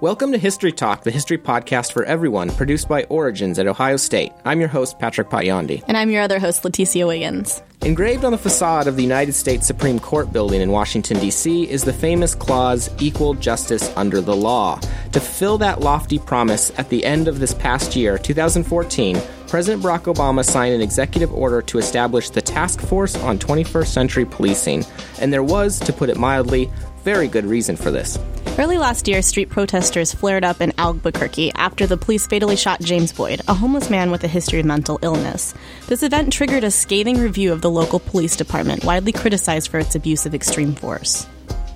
Welcome to History Talk, the history podcast for everyone, produced by Origins at Ohio State. I'm your host, Patrick Potyondy. And I'm your other host, Leticia Wiggins. Engraved on the facade of the United States Supreme Court building in Washington, D.C., is the famous clause, equal justice under the law. To fulfill that lofty promise, at the end of this past year, 2014, President Barack Obama signed an executive order to establish the Task Force on 21st Century Policing. And there was, to put it mildly, very good reason for this. Early last year, street protesters flared up in Albuquerque after the police fatally shot James Boyd, a homeless man with a history of mental illness. This event triggered a scathing review of the local police department, widely criticized for its abuse of extreme force.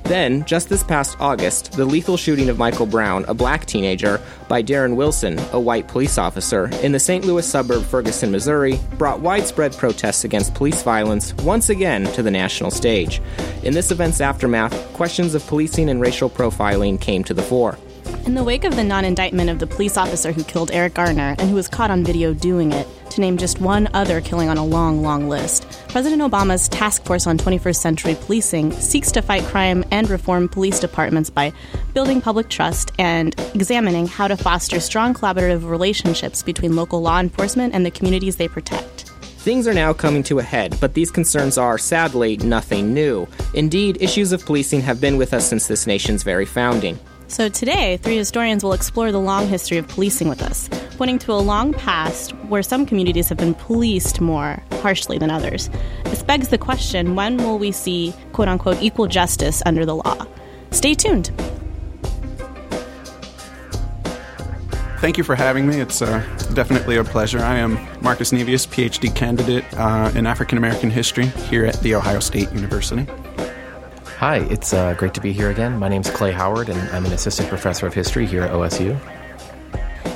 Then, just this past August, the lethal shooting of Michael Brown, a black teenager, by Darren Wilson, a white police officer, in the St. Louis suburb Ferguson, Missouri, brought widespread protests against police violence once again to the national stage. In this event's aftermath, questions of policing and racial profiling came to the fore. In the wake of the non indictment of the police officer who killed Eric Garner and who was caught on video doing it, to name just one other killing on a long, long list, President Obama's Task Force on 21st Century Policing seeks to fight crime and reform police departments by building public trust and examining how to foster strong collaborative relationships between local law enforcement and the communities they protect. Things are now coming to a head, but these concerns are, sadly, nothing new. Indeed, issues of policing have been with us since this nation's very founding. So today, three historians will explore the long history of policing with us, pointing to a long past where some communities have been policed more harshly than others. This begs the question when will we see quote unquote equal justice under the law? Stay tuned. Thank you for having me. It's uh, definitely a pleasure. I am Marcus Nevius, PhD candidate uh, in African American history here at The Ohio State University. Hi, it's uh, great to be here again. My name is Clay Howard, and I'm an assistant professor of history here at OSU.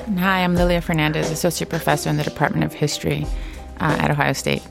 And hi, I'm Lilia Fernandez, associate professor in the Department of History uh, at Ohio State.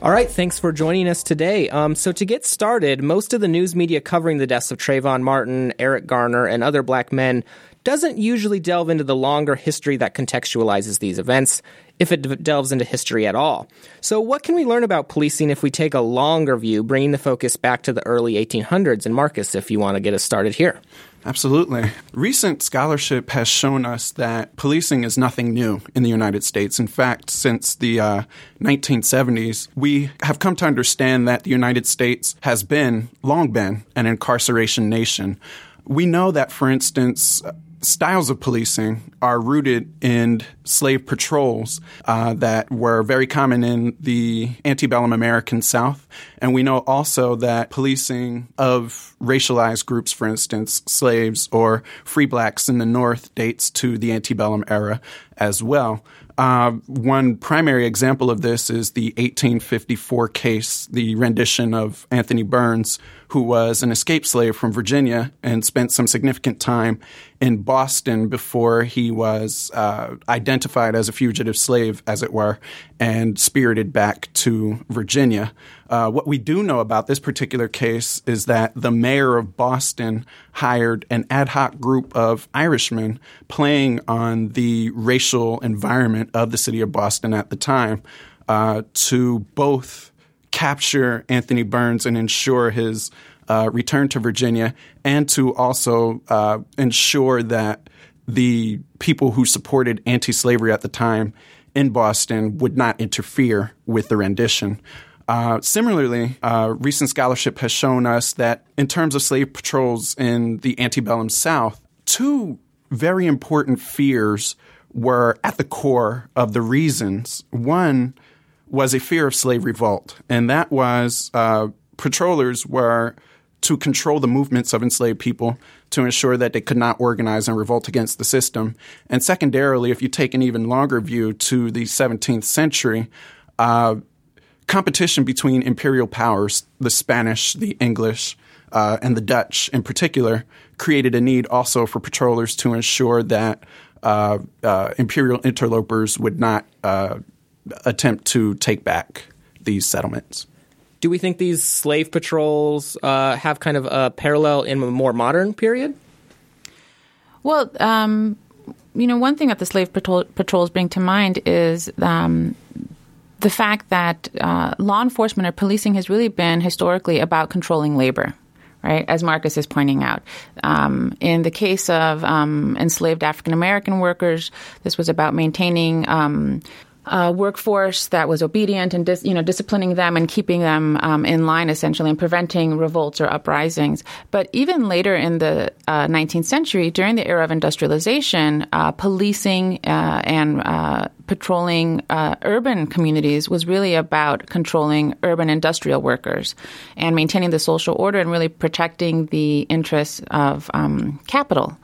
All right, thanks for joining us today. Um, so, to get started, most of the news media covering the deaths of Trayvon Martin, Eric Garner, and other black men doesn't usually delve into the longer history that contextualizes these events, if it delves into history at all. So, what can we learn about policing if we take a longer view, bringing the focus back to the early 1800s? And Marcus, if you want to get us started here. Absolutely. Recent scholarship has shown us that policing is nothing new in the United States. In fact, since the uh, 1970s, we have come to understand that the United States has been, long been, an incarceration nation. We know that, for instance, styles of policing are rooted in slave patrols uh, that were very common in the antebellum American South. And we know also that policing of racialized groups, for instance, slaves or free blacks in the North, dates to the antebellum era as well. Uh, one primary example of this is the 1854 case, the rendition of Anthony Burns, who was an escaped slave from Virginia and spent some significant time in Boston before he was uh, identified as a fugitive slave, as it were, and spirited back to Virginia. Uh, what we do know about this particular case is that the mayor of Boston hired an ad hoc group of Irishmen playing on the racial environment of the city of Boston at the time uh, to both capture Anthony Burns and ensure his uh, return to Virginia, and to also uh, ensure that the people who supported anti slavery at the time in Boston would not interfere with the rendition. Uh, similarly, uh, recent scholarship has shown us that in terms of slave patrols in the antebellum South, two very important fears were at the core of the reasons. One was a fear of slave revolt, and that was uh, patrollers were to control the movements of enslaved people to ensure that they could not organize and revolt against the system. And secondarily, if you take an even longer view to the 17th century, uh, competition between imperial powers, the Spanish, the English, uh, and the Dutch in particular, created a need also for patrollers to ensure that uh, uh imperial interlopers would not uh, attempt to take back these settlements. Do we think these slave patrols uh, have kind of a parallel in a more modern period? Well, um, you know, one thing that the slave patrol, patrols bring to mind is um, the fact that uh, law enforcement or policing has really been historically about controlling labor, right? As Marcus is pointing out. Um, in the case of um, enslaved African American workers, this was about maintaining. A workforce that was obedient and dis, you know disciplining them and keeping them um, in line essentially and preventing revolts or uprisings. But even later in the uh, 19th century, during the era of industrialization, uh, policing uh, and uh, patrolling uh, urban communities was really about controlling urban industrial workers and maintaining the social order and really protecting the interests of um, capital.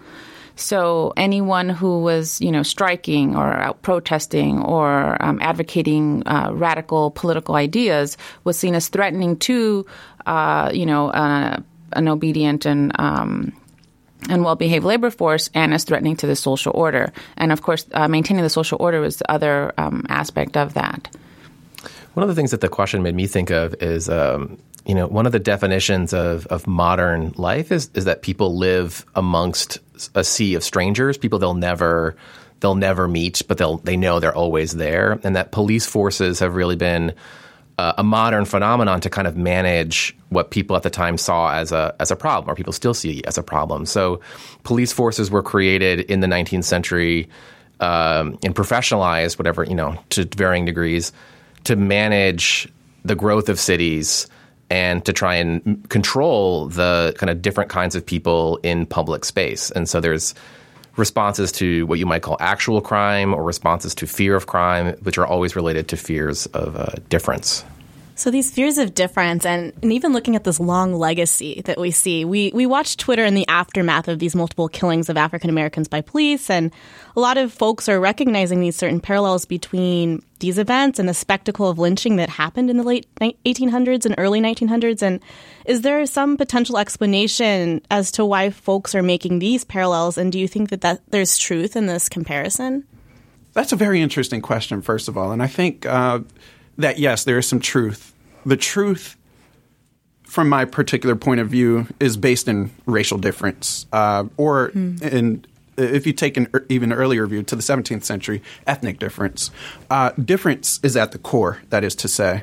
So anyone who was, you know, striking or out protesting or um, advocating uh, radical political ideas was seen as threatening to, uh, you know, uh, an obedient and um, and well-behaved labor force, and as threatening to the social order. And of course, uh, maintaining the social order was the other um, aspect of that. One of the things that the question made me think of is um, you know, one of the definitions of, of modern life is, is that people live amongst a sea of strangers, people they'll never they'll never meet, but they'll they know they're always there, and that police forces have really been uh, a modern phenomenon to kind of manage what people at the time saw as a as a problem, or people still see as a problem. So, police forces were created in the 19th century um, and professionalized, whatever you know, to varying degrees, to manage the growth of cities and to try and control the kind of different kinds of people in public space. And so there's responses to what you might call actual crime or responses to fear of crime, which are always related to fears of uh, difference. So these fears of difference and, and even looking at this long legacy that we see, we, we watch Twitter in the aftermath of these multiple killings of African Americans by police, and a lot of folks are recognizing these certain parallels between these events and the spectacle of lynching that happened in the late 1800s and early 1900s. And is there some potential explanation as to why folks are making these parallels? And do you think that, that there's truth in this comparison? That's a very interesting question, first of all. And I think uh, that yes, there is some truth. The truth, from my particular point of view, is based in racial difference, uh, or mm. in if you take an even earlier view to the 17th century, ethnic difference. Uh, difference is at the core. That is to say,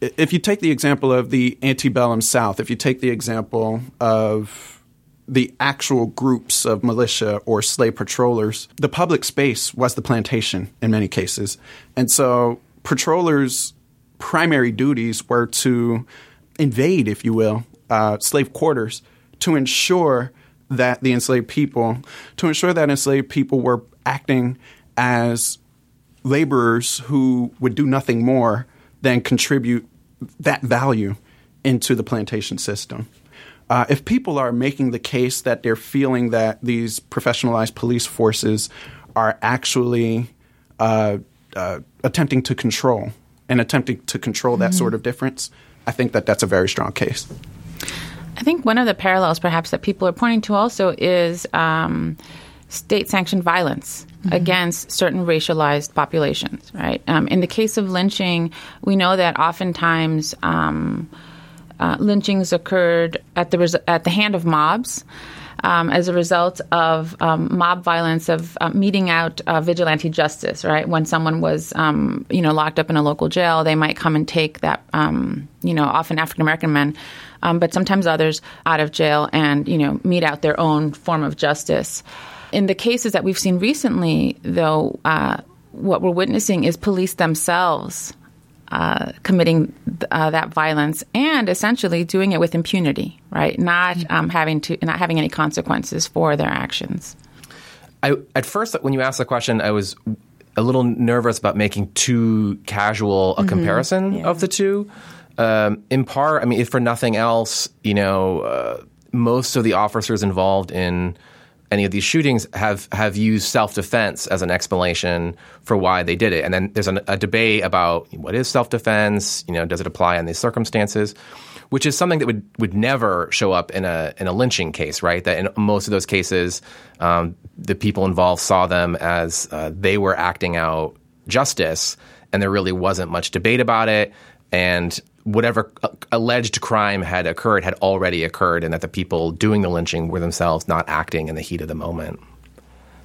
if you take the example of the antebellum South, if you take the example of the actual groups of militia or slave patrollers, the public space was the plantation in many cases. And so patrollers' primary duties were to invade, if you will, uh, slave quarters to ensure that the enslaved people, to ensure that enslaved people were acting as laborers who would do nothing more than contribute that value into the plantation system. Uh, if people are making the case that they're feeling that these professionalized police forces are actually uh, uh, attempting to control and attempting to control that mm-hmm. sort of difference, I think that that's a very strong case. I think one of the parallels, perhaps, that people are pointing to also is um, state sanctioned violence. Mm-hmm. Against certain racialized populations, right? Um, in the case of lynching, we know that oftentimes um, uh, lynchings occurred at the res- at the hand of mobs, um, as a result of um, mob violence, of uh, meting out uh, vigilante justice, right? When someone was, um, you know, locked up in a local jail, they might come and take that, um, you know, often African American men, um, but sometimes others out of jail and, you know, mete out their own form of justice. In the cases that we've seen recently, though, uh, what we're witnessing is police themselves uh, committing uh, that violence and essentially doing it with impunity, right? Not mm-hmm. um, having to, not having any consequences for their actions. I, at first, when you asked the question, I was a little nervous about making too casual a mm-hmm. comparison yeah. of the two. Um, in part, I mean, if for nothing else, you know, uh, most of the officers involved in any of these shootings have have used self defense as an explanation for why they did it. And then there's an, a debate about what is self defense. You know, does it apply in these circumstances? Which is something that would, would never show up in a in a lynching case, right? That in most of those cases, um, the people involved saw them as uh, they were acting out justice, and there really wasn't much debate about it. And whatever alleged crime had occurred had already occurred, and that the people doing the lynching were themselves not acting in the heat of the moment.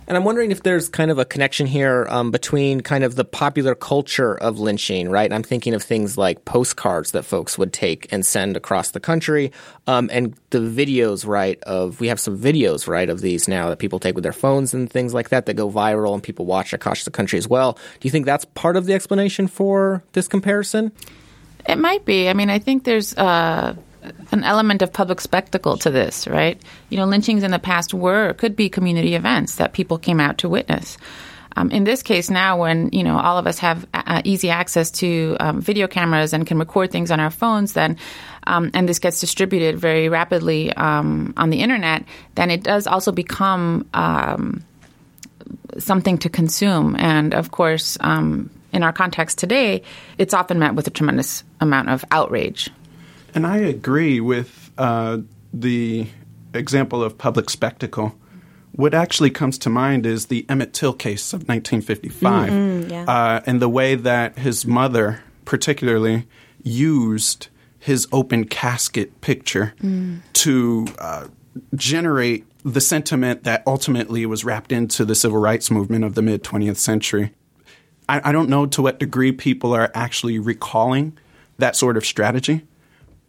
And I'm wondering if there's kind of a connection here um, between kind of the popular culture of lynching, right? I'm thinking of things like postcards that folks would take and send across the country, um, and the videos, right? Of we have some videos, right, of these now that people take with their phones and things like that that go viral and people watch across the country as well. Do you think that's part of the explanation for this comparison? It might be. I mean, I think there's. Uh an element of public spectacle to this, right? You know, lynchings in the past were could be community events that people came out to witness. Um, in this case, now when you know all of us have uh, easy access to um, video cameras and can record things on our phones, then um, and this gets distributed very rapidly um, on the internet, then it does also become um, something to consume. And of course, um, in our context today, it's often met with a tremendous amount of outrage. And I agree with uh, the example of public spectacle. What actually comes to mind is the Emmett Till case of 1955, mm-hmm, yeah. uh, and the way that his mother, particularly, used his open casket picture mm. to uh, generate the sentiment that ultimately was wrapped into the civil rights movement of the mid 20th century. I, I don't know to what degree people are actually recalling that sort of strategy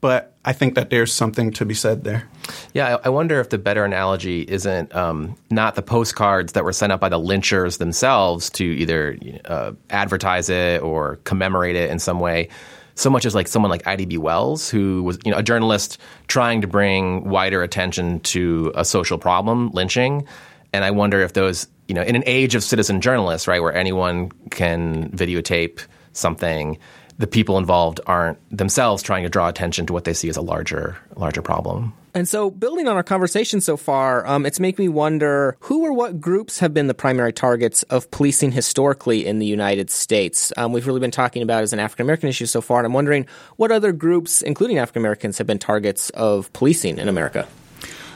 but I think that there's something to be said there. Yeah, I, wonder if the better analogy isn't um, not the postcards that were sent out by the lynchers themselves to either uh, advertise it or commemorate it in some way, so much as like someone like Ida B. Wells, who was you know a journalist trying to bring wider attention to a social problem, lynching. And I wonder if those, you know, in an age of citizen journalists, right, where anyone can videotape something, the people involved aren't themselves trying to draw attention to what they see as a larger larger problem. And so, building on our conversation so far, um, it's making me wonder who or what groups have been the primary targets of policing historically in the United States. Um, we've really been talking about as an African American issue so far, and I'm wondering what other groups, including African Americans, have been targets of policing in America.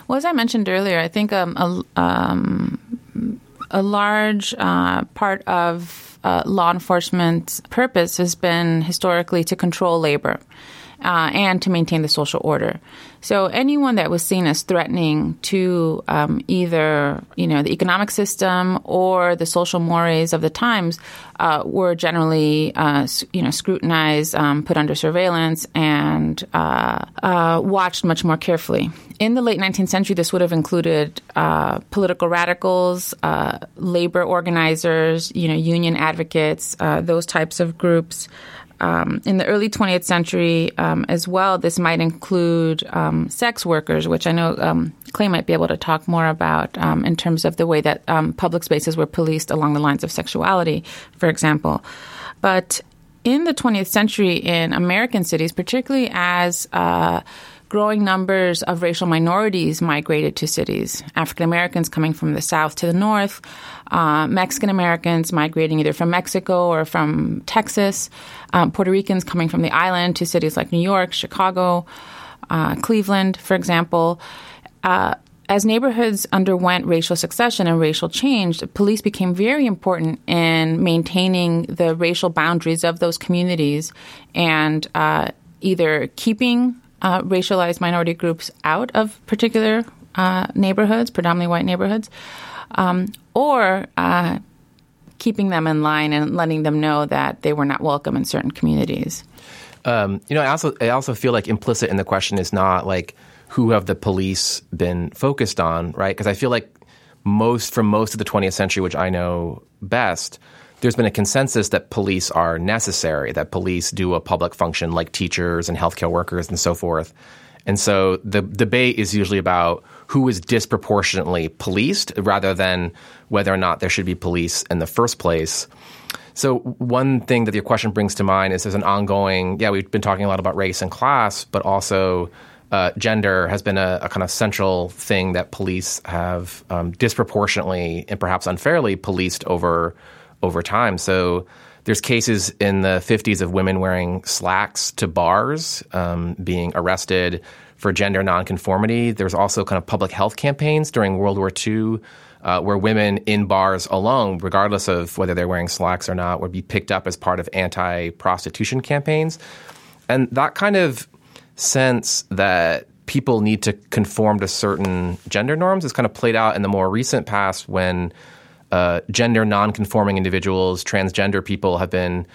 Well, as I mentioned earlier, I think um, a, large uh, part of uh, law enforcement's purpose has been historically to control labor uh, and to maintain the social order. So anyone that was seen as threatening to um, either you know the economic system or the social mores of the times uh, were generally uh, you know scrutinized, um, put under surveillance, and uh, uh watched much more carefully. In the late 19th century, this would have included uh, political radicals, labor organizers, you know, union advocates, those types of groups um, in the early 20th century um, as well, this might include um, sex workers, which I know um, Clay might be able to talk more about um, in terms of the way that um, public spaces were policed along the lines of sexuality, for example. But in the 20th century in American cities, particularly as uh, growing numbers of racial minorities migrated to cities. African Americans coming from the south to the north, uh, Mexican Americans migrating either from Mexico or from Texas, um, Puerto Ricans coming from the island to cities like New York, Chicago, uh, Cleveland, for example. Uh, as neighborhoods underwent racial succession and racial change, police became very important in maintaining the racial boundaries of those communities and uh, either keeping uh, racialized minority groups out of particular uh, neighborhoods, predominantly white neighborhoods, um, or uh, keeping them in line and letting them know that they were not welcome in certain communities. Um, you know, I also I also feel like implicit in the question is not like who have the police been focused on, right? Because I feel like most from most of the 20th century, which I know best, there's been a consensus that police are necessary, that police do a public function like teachers and healthcare workers and so forth. And so the debate is usually about who is disproportionately policed rather than whether or not there should be police in the first place. So one thing that your question brings to mind is there's an ongoing, yeah, we've been talking a lot about race and class, but also uh, gender has been a, a, kind of central thing that police have um, disproportionately and perhaps unfairly policed over over time. So there's cases in the 50s of women wearing slacks to bars, um, being arrested for gender nonconformity. There's also kind of public health campaigns during World War II uh, where women in bars alone, regardless of whether they're wearing slacks or not, would be picked up as part of anti prostitution campaigns. And that kind of sense that people need to conform to certain gender norms is kind of played out in the more recent past when uh, gender nonconforming individuals, transgender people have been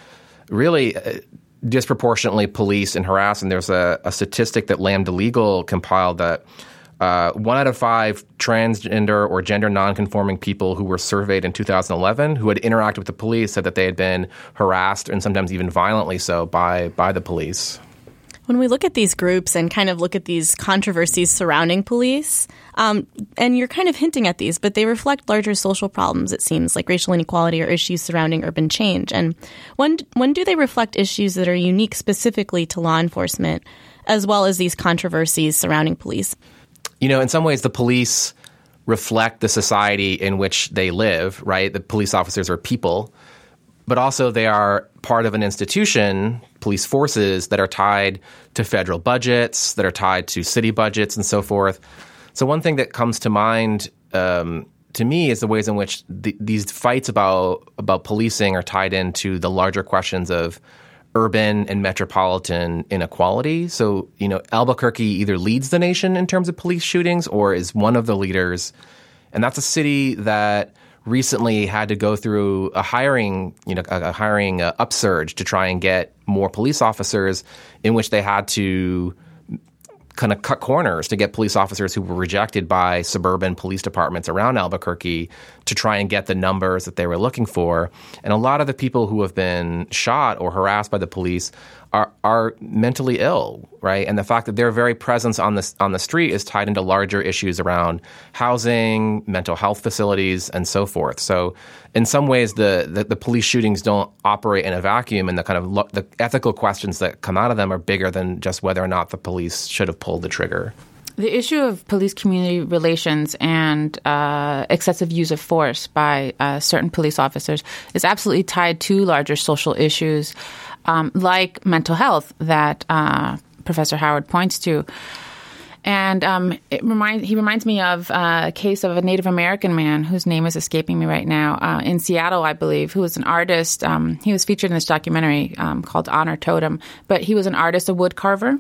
really uh, disproportionately policed and harassed. And there's a, a statistic that Lambda Legal compiled that uh, one out of five transgender or gender nonconforming people who were surveyed in 2011 who had interacted with the police said that they had been harassed and sometimes even violently so by by the police. When we look at these groups and kind of look at these controversies surrounding police, um, and you're kind of hinting at these, but they reflect larger social problems, it seems, like racial inequality or issues surrounding urban change. And when, when do they reflect issues that are unique specifically to law enforcement, as well as these controversies surrounding police? You know, in some ways, the police reflect the society in which they live, right? The police officers are people but also they are part of an institution, police forces, that are tied to federal budgets, that are tied to city budgets, and so forth. So, one thing that comes to mind um, to me is the ways in which the, these fights about about policing are tied into the larger questions of urban and metropolitan inequality. So, you know, Albuquerque either leads the nation in terms of police shootings or is one of the leaders. And that's a city that recently had to go through a hiring, you know, a, hiring uh, upsurge to try and get more police officers, in which they had to kind of cut corners to get police officers who were rejected by suburban police departments around Albuquerque to try and get the numbers that they were looking for. And a lot of the people who have been shot or harassed by the police are are mentally ill, right? And the fact that their very presence on the on the street is tied into larger issues around housing, mental health facilities, and so forth. So, in some ways, the the, the police shootings don't operate in a vacuum, and the kind of lo- the ethical questions that come out of them are bigger than just whether or not the police should have pulled the trigger. The issue of police community relations and uh, excessive use of force by uh, certain police officers is absolutely tied to larger social issues um, like mental health that uh, Professor Howard points to. And um, it remind, he reminds me of uh, a case of a Native American man whose name is escaping me right now uh, in Seattle, I believe, who was an artist. Um, he was featured in this documentary um, called Honor Totem, but he was an artist, a wood carver.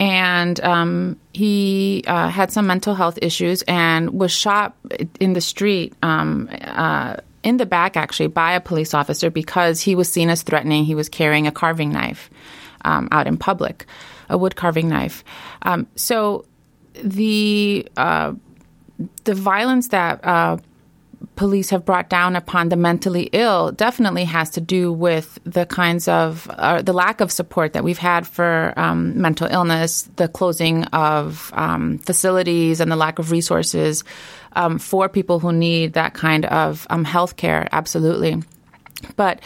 And um, he uh, had some mental health issues and was shot in the street um, uh, in the back actually by a police officer because he was seen as threatening. He was carrying a carving knife um, out in public, a wood carving knife. Um, so the uh, the violence that uh, police have brought down upon the mentally ill definitely has to do with the kinds of uh, the lack of support that we've had for um, mental illness, the closing of um, facilities, and the lack of resources um, for people who need that kind of um, health care. Absolutely, but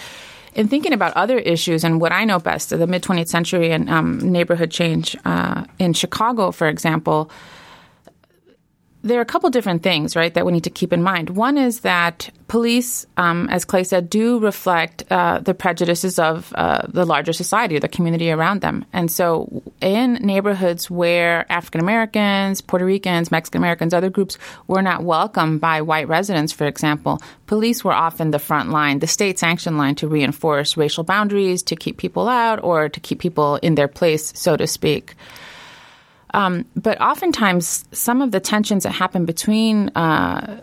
in thinking about other issues and what I know best, the mid 20th century and um, neighborhood change uh, in Chicago, for example there are a couple different things, right, that we need to keep in mind. One is that police, um, as Clay said, do reflect uh, the prejudices of uh, the larger society or the community around them. And so, in neighborhoods where African Americans, Puerto Ricans, Mexican Americans, other groups were not welcomed by white residents, for example, police were often the front line, the state sanctioned line to reinforce racial boundaries, to keep people out, or to keep people in their place, so to speak. Um, but oftentimes, some of the tensions that happen between uh,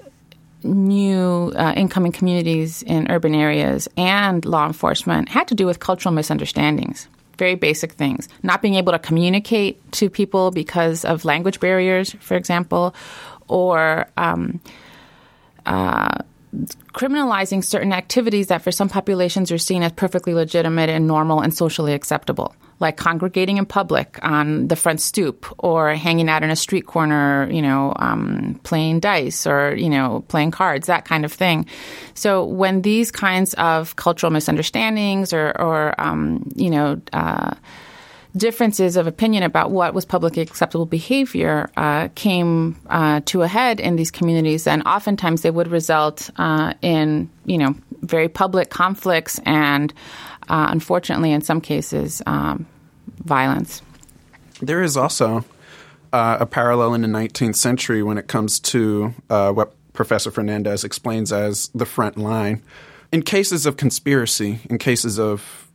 new uh, incoming communities in urban areas and law enforcement had to do with cultural misunderstandings. Very basic things. Not being able to communicate to people because of language barriers, for example, or um, uh, criminalizing certain activities that for some populations are seen as perfectly legitimate and normal and socially acceptable like congregating in public on the front stoop or hanging out in a street corner, you know, um, playing dice or, you know, playing cards, that kind of thing. So when these kinds of cultural misunderstandings or, or um, you know, uh, differences of opinion about what was publicly acceptable behavior uh, came uh, to a head in these communities, and oftentimes they would result uh, in, you know, very public conflicts and uh, unfortunately, in some cases, um, violence. There is also uh, a parallel in the 19th century when it comes to uh, what Professor Fernandez explains as the front line. In cases of conspiracy, in cases of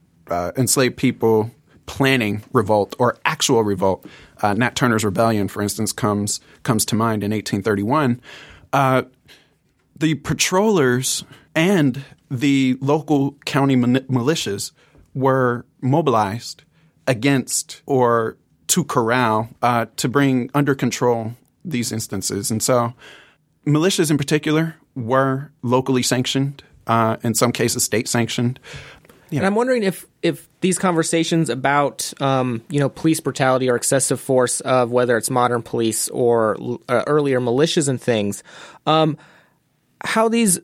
enslaved people planning revolt or actual revolt, uh, Nat Turner's Rebellion, for instance, comes comes to mind in 1831. Uh, the patrollers and the local county militias were mobilized against or to corral uh, to bring under control these instances. And so, militias in particular were locally sanctioned, uh, in some cases, state sanctioned. Yeah. And I'm wondering if if these conversations about um, you know police brutality or excessive force of whether it's modern police or uh, earlier militias and things, um, how these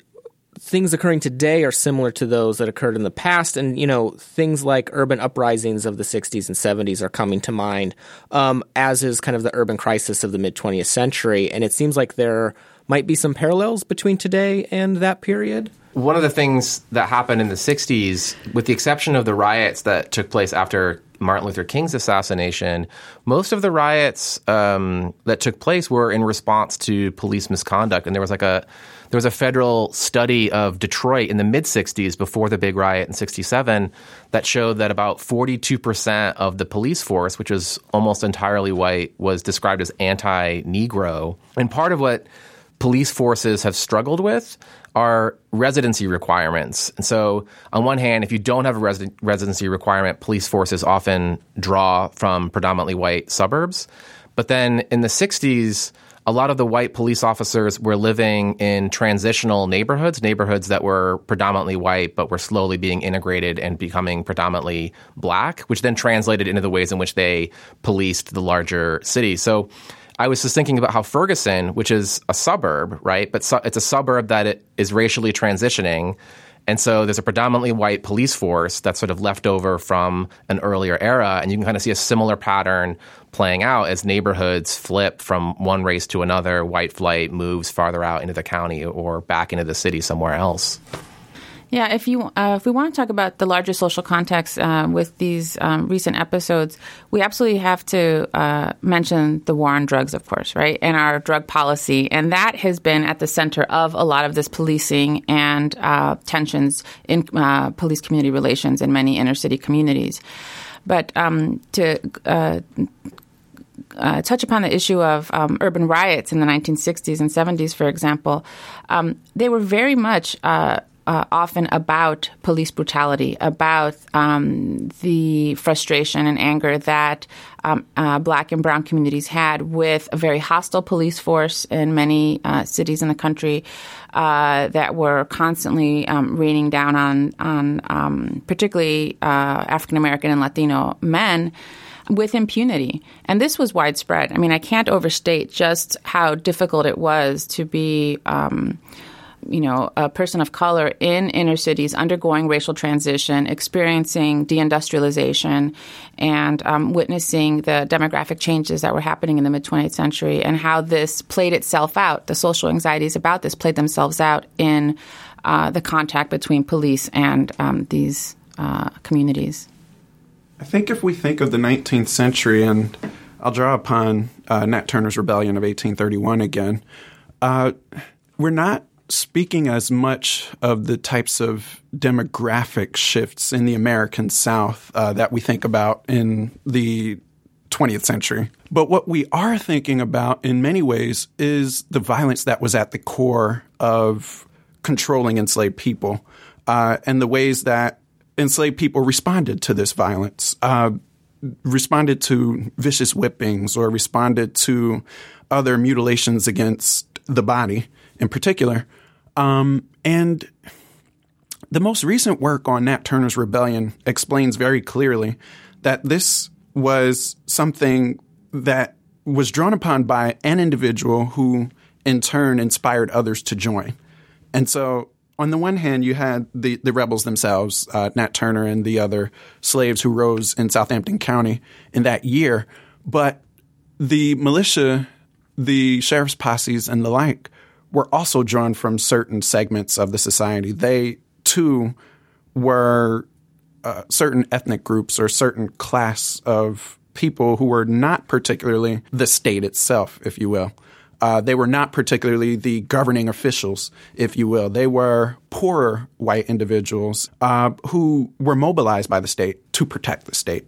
things occurring today are similar to those that occurred in the past, and you know things like urban uprisings of the '60s and '70s are coming to mind, um, as is kind of the urban crisis of the mid 20th century, and it seems like there might be some parallels between today and that period. One of the things that happened in the '60s, with the exception of the riots that took place after Martin Luther King's assassination, most of the riots um, that took place were in response to police misconduct, and there was like a there was a federal study of Detroit in the mid 60s before the big riot in 67 that showed that about 42% of the police force, which was almost entirely white, was described as anti Negro. And part of what police forces have struggled with are residency requirements. And so, on one hand, if you don't have a res- residency requirement, police forces often draw from predominantly white suburbs. But then in the 60s, a lot of the white police officers were living in transitional neighborhoods, neighborhoods that were predominantly white but were slowly being integrated and becoming predominantly black, which then translated into the ways in which they policed the larger cities. So I was just thinking about how Ferguson, which is a suburb, right? But su- it's a suburb that is racially transitioning and so there's a predominantly white police force that's sort of left over from an earlier era. And you can kind of see a similar pattern playing out as neighborhoods flip from one race to another. White flight moves farther out into the county or back into the city somewhere else. Yeah, if you uh, if we want to talk about the larger social context uh, with these um, recent episodes, we absolutely have to uh, mention the war on drugs, of course, right, and our drug policy, and that has been at the center of a lot of this policing and uh, tensions in uh, police community relations in many inner city communities. But um, to uh, uh, touch upon the issue of um, urban riots in the 1960s and 70s, for example, um, they were very much uh, uh, often about police brutality, about um, the frustration and anger that um, uh, black and brown communities had with a very hostile police force in many uh, cities in the country uh, that were constantly um, raining down on, on um, particularly uh, African American and Latino men with impunity. And this was widespread. I mean, I can't overstate just how difficult it was to be. Um, you know, a person of color in inner cities undergoing racial transition, experiencing deindustrialization, and um, witnessing the demographic changes that were happening in the mid 20th century, and how this played itself out. The social anxieties about this played themselves out in uh, the contact between police and um, these uh, communities. I think if we think of the 19th century, and I'll draw upon uh, Nat Turner's Rebellion of 1831 again, uh, we're not speaking as much of the types of demographic shifts in the American South uh, that we think about in the 20th century. But what we are thinking about in many ways is the violence that was at the core of controlling enslaved people uh, and the ways that enslaved people responded to this violence. Uh, responded to vicious whippings or responded to other mutilations against the body in particular. Um, and the most recent work on Nat Turner's Rebellion explains very clearly that this was something that was drawn upon by an individual who in turn inspired others to join. And so, on the one hand, you had the, the rebels themselves, uh, Nat Turner and the other slaves who rose in Southampton County in that year. But the militia, the sheriff's posses, and the like were also drawn from certain segments of the society. They too were uh, certain ethnic groups or certain class of people who were not particularly the state itself, if you will. Uh, they were not particularly the governing officials, if you will. They were poorer white individuals uh, who were mobilized by the state to protect the state.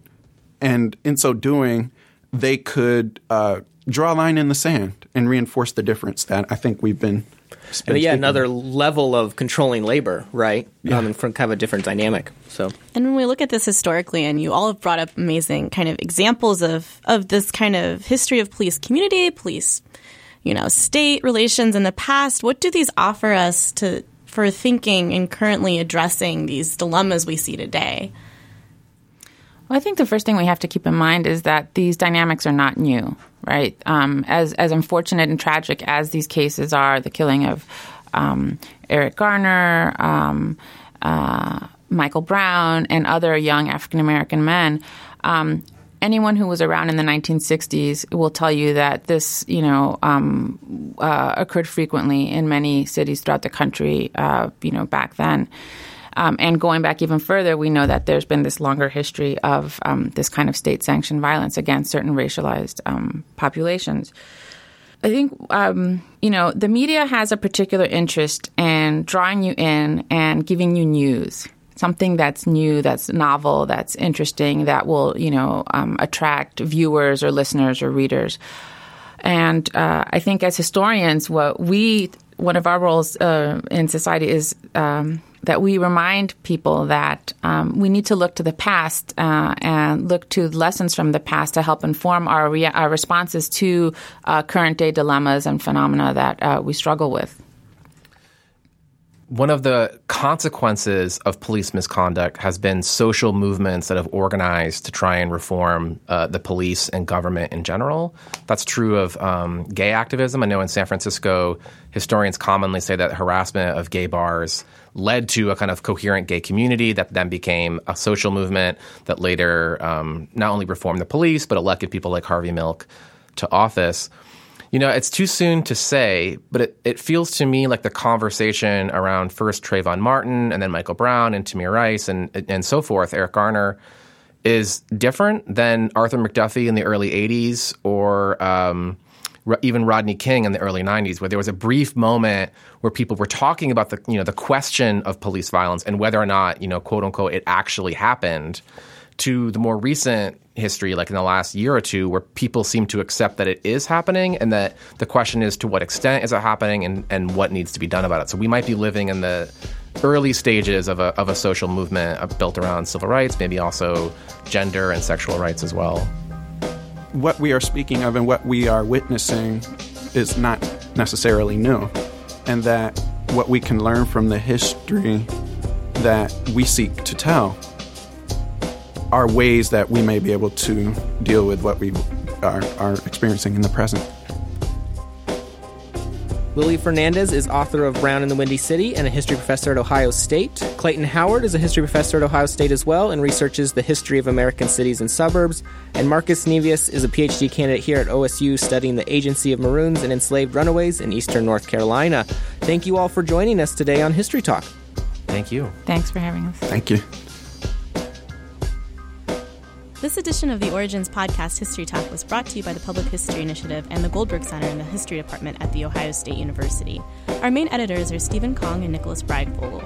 And in so doing, they could uh, draw a line in the sand and reinforce the difference that I think we've been. And yeah, another level of controlling labor, right? Yeah. Um, from kind of a different dynamic. So And when we look at this historically, and you all have brought up amazing kind of examples of of this kind of history of police community, police, you know, state relations in the past. What do these offer us to for thinking and currently addressing these dilemmas we see today? Well, I think the first thing we have to keep in mind is that these dynamics are not new, right? Um, as as unfortunate and tragic as these cases are, the killing of um, Eric Garner, um, uh, Michael Brown, and other young African American men. Um, anyone who was around in the 1960s will tell you that this, you know, um, uh, occurred frequently in many cities throughout the country, uh, you know, back then. Um, and going back even further, we know that there's been this longer history of um, this kind of state sanctioned violence against certain racialized um, populations. I think, um, you know, the media has a particular interest in drawing you in and giving you news. Something that's new, that's novel, that's interesting, that will, you know, um, attract viewers or listeners or readers. And uh, I think as historians, what we, one of our roles uh, in society is um, that we remind people that um, we need to look to the past uh, and look to lessons from the past to help inform our, rea- our responses to uh, current day dilemmas and phenomena that uh, we struggle with. One of the consequences of police misconduct has been social movements that have organized to try and reform uh, the police and government in general. That's true of um, gay activism. I know in San Francisco, historians commonly say that harassment of gay bars led to a kind of coherent gay community that then became a social movement that later um, not only reformed the police, but elected people like Harvey Milk to office. You know, it's too soon to say, but it, it feels to me like the conversation around first Trayvon Martin and then Michael Brown and Tamir Rice and and so forth, Eric Garner, is different than Arthur McDuffie in the early '80s or um, even Rodney King in the early '90s, where there was a brief moment where people were talking about the you know the question of police violence and whether or not you know quote unquote it actually happened. To the more recent history, like in the last year or two, where people seem to accept that it is happening and that the question is to what extent is it happening and, and what needs to be done about it. So we might be living in the early stages of a, of a social movement uh, built around civil rights, maybe also gender and sexual rights as well. What we are speaking of and what we are witnessing is not necessarily new, and that what we can learn from the history that we seek to tell are ways that we may be able to deal with what we are, are experiencing in the present. Lily Fernandez is author of Brown in the Windy City and a history professor at Ohio State. Clayton Howard is a history professor at Ohio State as well and researches the history of American cities and suburbs. And Marcus Nevius is a PhD candidate here at OSU studying the agency of Maroons and enslaved runaways in eastern North Carolina. Thank you all for joining us today on History Talk. Thank you. Thanks for having us. Thank you. This edition of the Origins Podcast History Talk was brought to you by the Public History Initiative and the Goldberg Center in the History Department at The Ohio State University. Our main editors are Steven Conn and Nicholas Breyfogle.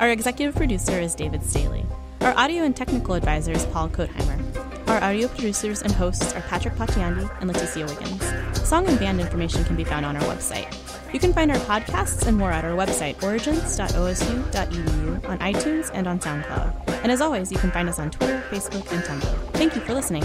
Our executive producer is David Staley. Our audio and technical advisor is Paul Kotheimer. Our audio producers and hosts are Patrick Potyondy and Leticia Wiggins. Song and band information can be found on our website. You can find our podcasts and more at our website, origins.osu.edu, on iTunes and on SoundCloud. And as always, you can find us on Twitter, Facebook, and Tumblr. Thank you for listening.